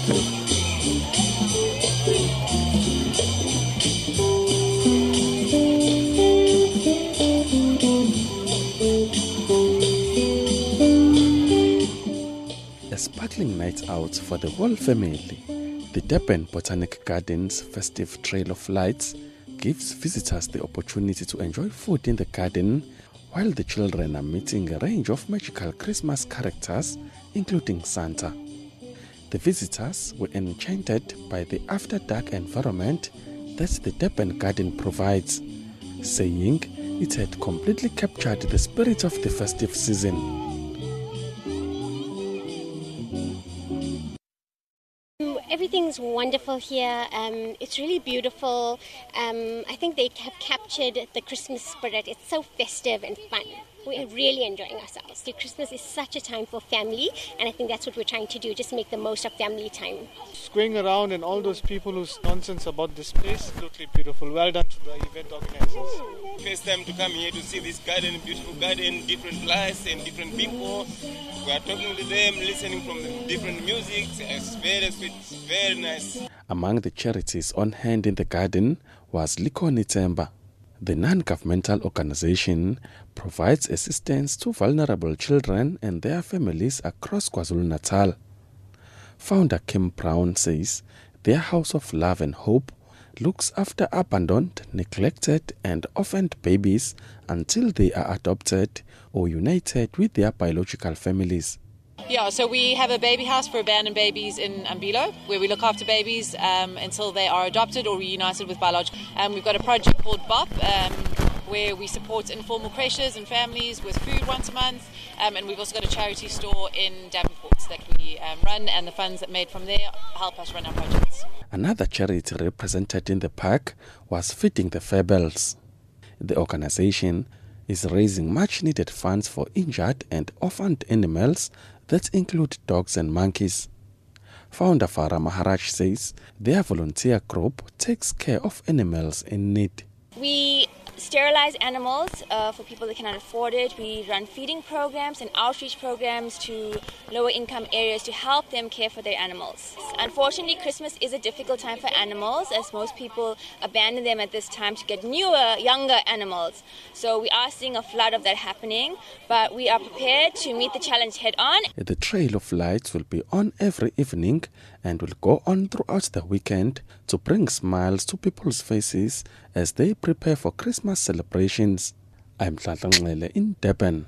A sparkling night out for the whole family. The Durban Botanic Gardens festive Trail of Lights gives visitors the opportunity to enjoy food in the garden while the children are meeting a range of magical Christmas characters, including Santa. The visitors were enchanted by the after dark environment that the Durban Garden provides, saying it had completely captured the spirit of the festive season. Everything's wonderful here. Um, it's really beautiful. Um, I think they have captured the Christmas spirit. It's so festive and fun. We're really enjoying ourselves. So Christmas is such a time for family, and I think that's what we're trying to do, just make the most of family time. Going around and all those people who's nonsense about this place, absolutely beautiful. Well done to the event organizers. First time to come here to see this garden, beautiful garden, different lights and different people. We are talking to them, listening from the different music. It's very sweet, very nice. Among the charities on hand in the garden was Likoni Temba. The non governmental organization provides assistance to vulnerable children and their families across KwaZulu Natal. Founder Kim Brown says their House of Love and Hope looks after abandoned, neglected, and orphaned babies until they are adopted or united with their biological families. Yeah, so we have a baby house for abandoned babies in Umbilo, where we look after babies um, until they are adopted or reunited with biological. And um, we've got a project called BOP, um, where we support informal creches and families with food once a month. Um, and we've also got a charity store in Davenport that we um, run, and the funds that made from there help us run our projects. Another charity represented in the park was Feeding the Fairbells. The organization is raising much needed funds for injured and orphaned animals that include dogs and monkeys. Founder Farah Maharaj says their volunteer group takes care of animals in need. We sterilize animals uh, for people that cannot afford it. We run feeding programs and outreach programs to lower income areas to help them care for their animals. Unfortunately, Christmas is a difficult time for animals as most people abandon them at this time to get newer, younger animals. So we are seeing a flood of that happening, but we are prepared to meet the challenge head on. The Trail of Lights will be on every evening and will go on throughout the weekend to bring smiles to people's faces as they prepare for Christmas celebrations. I'm Tlatlangele in Durban.